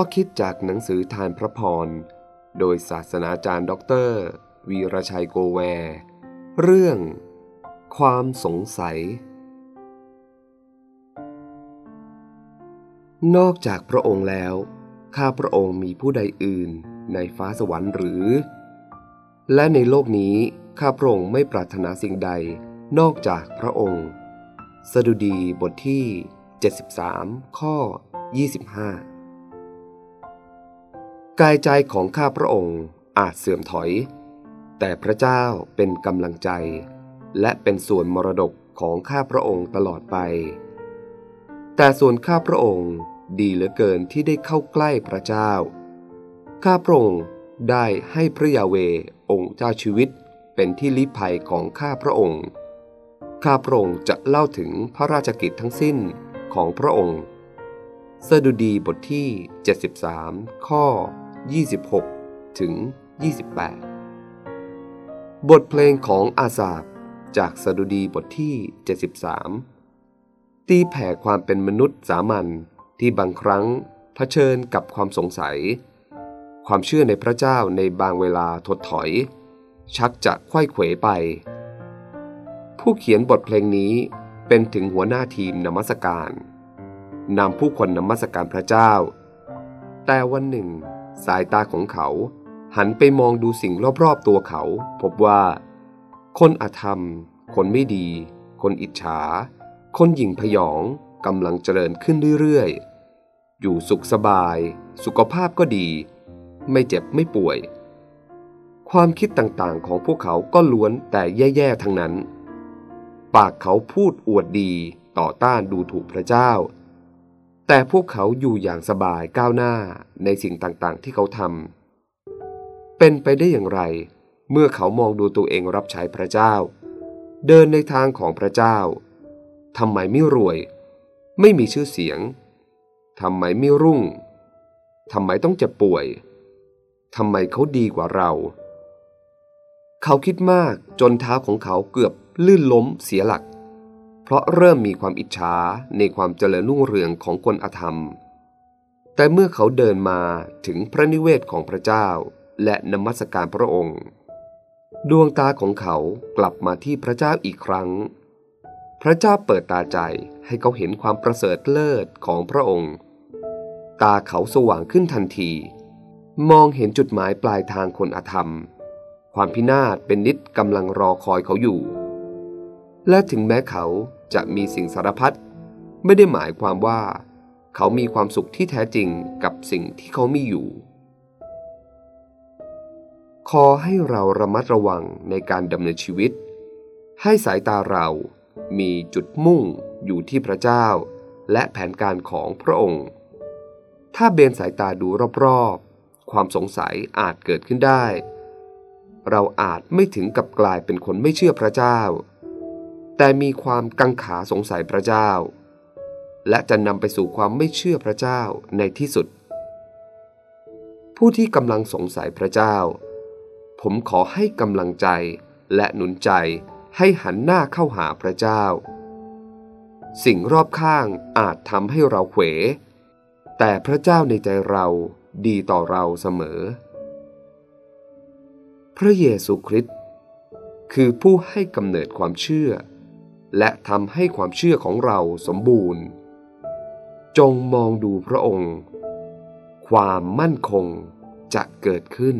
ข้อคิดจากหนังสือธารพระพร โดยศาสนาจารย์ด็อกเตอร์ วีรชัยโกแวร์เรื่อง ความสงสัย นอกจากพระองค์แล้ว ข้าพระองค์มีผู้ใดอื่นในฟ้าสวรรค์หรือ และในโลกนี้ ข้าพระองค์ไม่ปรารถนาสิ่งใดนอกจากพระองค์ สดุดีบทที่ 73 ข้อ 25 กายใจของข้าพระองค์อาจเสื่อมถอย แต่พระเจ้าเป็นกำลังใจ และเป็นส่วนมรดกของข้าพระองค์ตลอดไป แต่ส่วนข้าพระองค์ดีเหลือเกินที่ได้เข้าใกล้พระเจ้า ข้าพระองค์ได้ให้พระยาเวองค์เจ้าชีวิตเป็นที่ลี้ภัยของข้าพระองค์ ข้าพระองค์จะเล่าถึงพระราชกิจทั้งสิ้นของพระองค์ สดุดีบทที่ 73 ข้อ 26 ถึง 28 บทเพลงของอาสาบจากสดุดีบทที่ 73 ตีแผ่ความเป็นมนุษย์สามัญที่บางครั้งเผชิญกับความสงสัย ความเชื่อในพระเจ้าในบางเวลาถดถอย ชักจะไขว้เขวไป ผู้เขียนบทเพลงนี้เป็นถึงหัวหน้าทีมนมัสการนำผู้คนนมัสการพระเจ้า แต่วันหนึ่ง สายตาของเขา หันไปมองดูสิ่งรอบๆตัวเขา พบว่า คนอธรรม คนไม่ดี คนอิจฉา คนหยิ่งพยองกำลังเจริญขึ้นเรื่อยๆ อยู่สุขสบาย สุขภาพก็ดี ไม่เจ็บไม่ป่วย ความคิดต่างๆของพวกเขาก็ล้วนแต่แย่ๆทั้งนั้น ปากเขาพูดอวดดีต่อต้านดูถูกพระเจ้า แต่พวกเขาอยู่อย่างสบายก้าวหน้าในสิ่งต่างๆ ที่เขาทำ เป็นไปได้อย่างไร เมื่อเขามองดูตัวเองรับใช้พระเจ้า เดินในทางของพระเจ้าทำไมไม่รวย ไม่มีชื่อเสียงทำไมไม่รุ่งทำไมต้องเจ็บป่วยทำไมเขาดีกว่าเรา เขาคิดมากจนเท้าของเขาเกือบลื่นล้มเสียหลัก เพราะเริ่มมีความอิจฉาในความเจริญรุ่งเรืองของคนอธรรม แต่เมื่อเขาเดินมาถึงพระนิเวศของพระเจ้า และนมัสการพระองค์ ดวงตาของเขากลับมาที่พระเจ้าอีกครั้ง พระเจ้าเปิดตาใจให้เขาเห็นความประเสริฐเลิศของพระองค์ ตาเขาสว่างขึ้นทันที มองเห็นจุดหมายปลายทางคนอธรรม ความพินาศเป็นนิดกำลังรอคอยเขาอยู่ และถึงแม้เขา จะมีสิ่งสารพัดไม่ได้หมายความว่า เขามีความสุขที่แท้จริงกับสิ่งที่เขามีอยู่ ขอให้เราระมัดระวังในการดำเนินชีวิต ให้สายตาเรามีจุดมุ่งอยู่ที่พระเจ้า และแผนการของพระองค์ ถ้าเบนสายตาดูรอบๆ ความสงสัยอาจเกิดขึ้นได้ เราอาจไม่ถึงกับกลายเป็นคนไม่เชื่อพระเจ้า แต่มีความกังขาสงสัยพระเจ้า และจะนำไปสู่ความไม่เชื่อพระเจ้าในที่สุด ผู้ที่กำลังสงสัยพระเจ้า ผมขอให้กำลังใจและหนุนใจให้หันหน้าเข้าหาพระเจ้า สิ่งรอบข้างอาจทำให้เราเขว แต่พระเจ้าในใจเราดีต่อเราเสมอ พระเยซูคริสต์คือผู้ให้กำเนิดความเชื่อ และทำให้ความเชื่อของเราสมบูรณ์ จงมองดูพระองค์ ความมั่นคงจะเกิดขึ้น